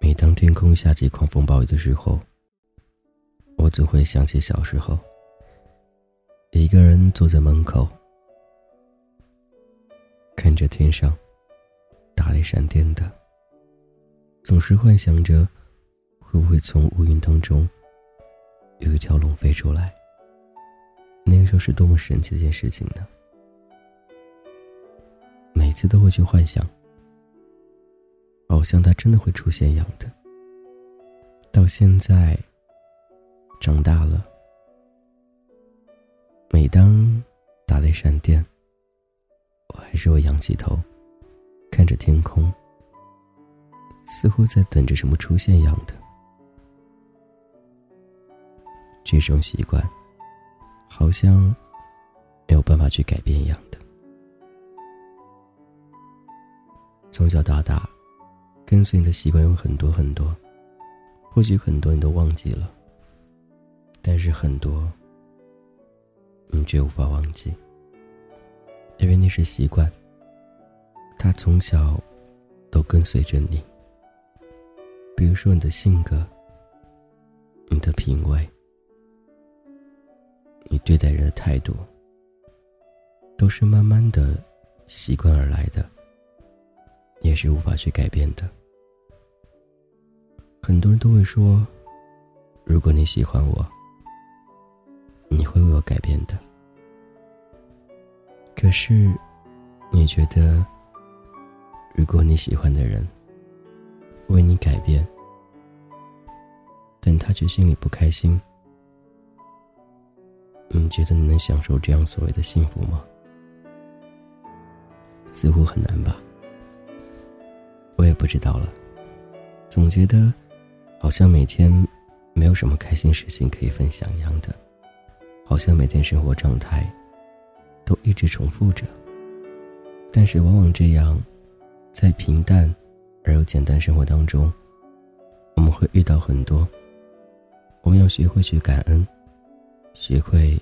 每当天空下起狂风暴雨的时候，我总会想起小时候，一个人坐在门口，看着天上打雷闪电的，总是幻想着会不会从乌云当中有一条龙飞出来。那个时候是多么神奇的一件事情呢？每次都会去幻想。好像它真的会出现一样的。到现在，长大了，每当打雷闪电，我还是会仰起头，看着天空，似乎在等着什么出现一样的。这种习惯，好像没有办法去改变一样的。从小到大。跟随你的习惯有很多很多，或许很多你都忘记了，但是很多你却无法忘记，因为那是习惯。它从小都跟随着你。比如说你的性格、你的品味、你对待人的态度，都是慢慢的习惯而来的，也是无法去改变的。很多人都会说：“如果你喜欢我，你会为我改变的。”可是，你觉得，如果你喜欢的人为你改变，但他却心里不开心，你觉得你能享受这样所谓的幸福吗？似乎很难吧。我也不知道了，总觉得。好像每天没有什么开心事情可以分享一样的，好像每天生活状态都一直重复着。但是往往这样，在平淡而又简单生活当中，我们会遇到很多。我们要学会去感恩，学会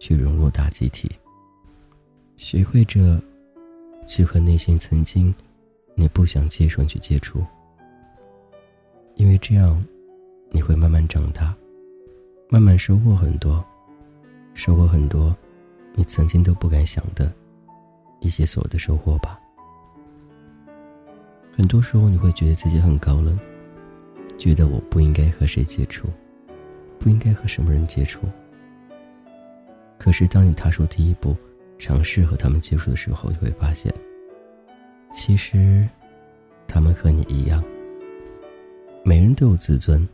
去融入大集体，学会着去和那些曾经你不想接触去接触。因为这样，你会慢慢长大，慢慢收获很多，收获很多，你曾经都不敢想的一些所谓的收获吧。很多时候你会觉得自己很高冷，觉得我不应该和谁接触，不应该和什么人接触。可是当你踏出第一步，尝试和他们接触的时候，你会发现，其实，他们和你一样。每人都有自尊，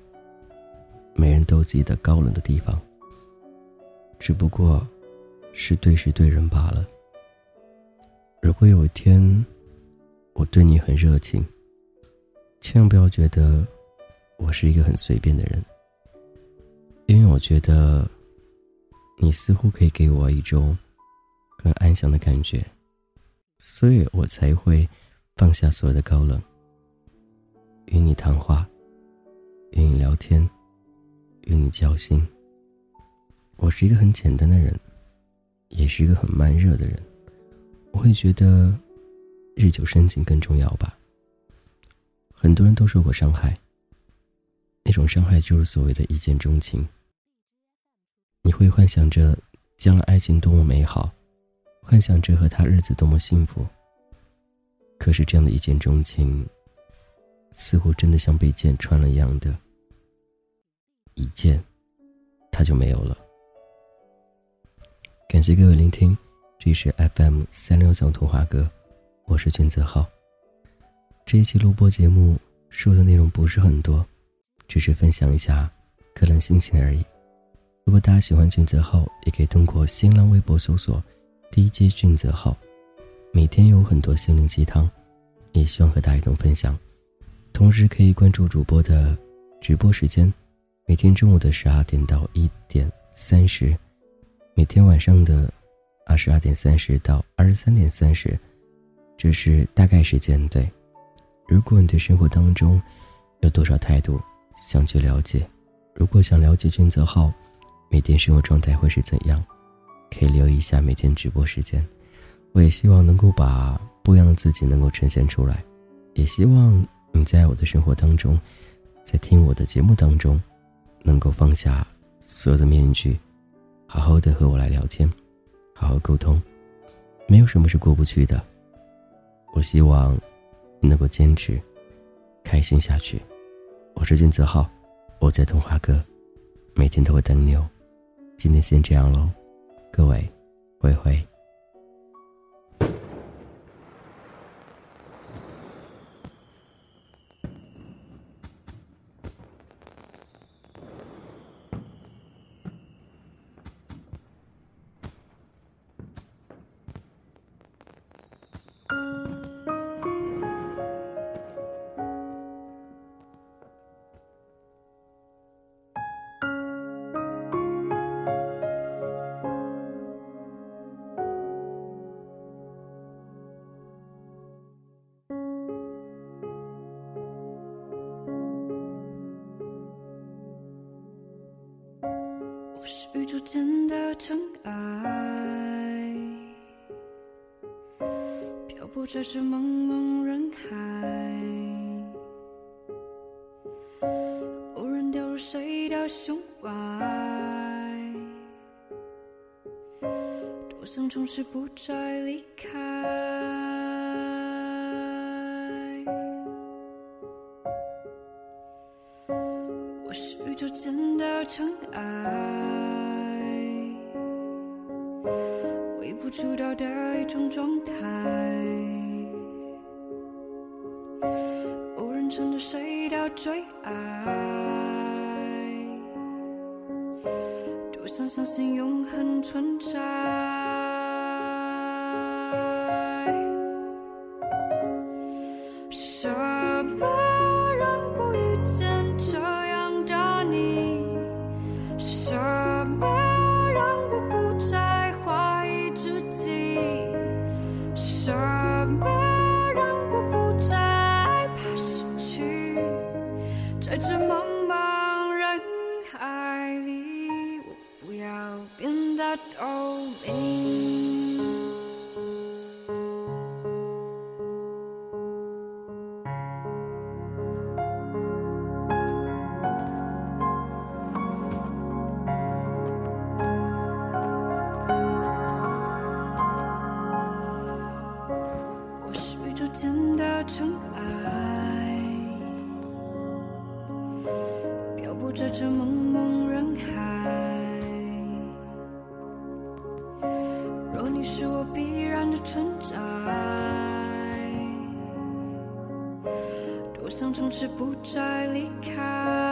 每人都有自己的高冷的地方。只不过，是对事对人罢了。如果有一天，我对你很热情，千万不要觉得我是一个很随便的人，因为我觉得你似乎可以给我一种更安详的感觉，所以我才会放下所有的高冷，与你谈话。与你聊天，与你交心。我是一个很简单的人，也是一个很慢热的人。我会觉得，日久生情更重要吧。很多人都受过伤害，那种伤害就是所谓的一见钟情。你会幻想着将来爱情多么美好，幻想着和他日子多么幸福。可是这样的一见钟情。似乎真的像被剑穿了一样的，一见，它就没有了。感谢各位聆听，这是 FM 三六九童话歌，我是君子浩。这一期录播节目说的内容不是很多，只是分享一下个人心情而已。如果大家喜欢俊泽浩，也可以通过新浪微博搜索 “DJ 俊泽浩”，每天有很多心灵鸡汤，也希望和大家一同分享。同时可以关注主播的直播时间，每天中午的十二点到一点三十，每天晚上的二十二点三十到二十三点三十，这是大概时间。对，如果你对生活当中有多少态度想去了解，如果想了解俊泽浩每天生活状态会是怎样，可以留意一下每天直播时间。我也希望能够把不一样的自己能够呈现出来，也希望你在我的生活当中，在听我的节目当中，能够放下所有的面具，好好的和我来聊天，好好沟通，没有什么是过不去的。我希望你能够坚持，开心下去。我是君子浩，我在童话哥，每天都会等你哦。今天先这样喽，各位，挥挥。宇宙间的尘埃，漂泊在这茫茫人海，偶然掉入谁的胸怀，多想从此不再离开。我是宇宙间的尘埃。主导的一种状态，无人撑着谁的最爱，多想相信永恒存在。透明我是宇宙间的尘埃。我想从此不再离开。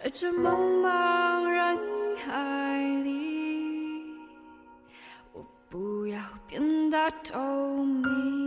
在这茫茫人海里，我不要变得透明。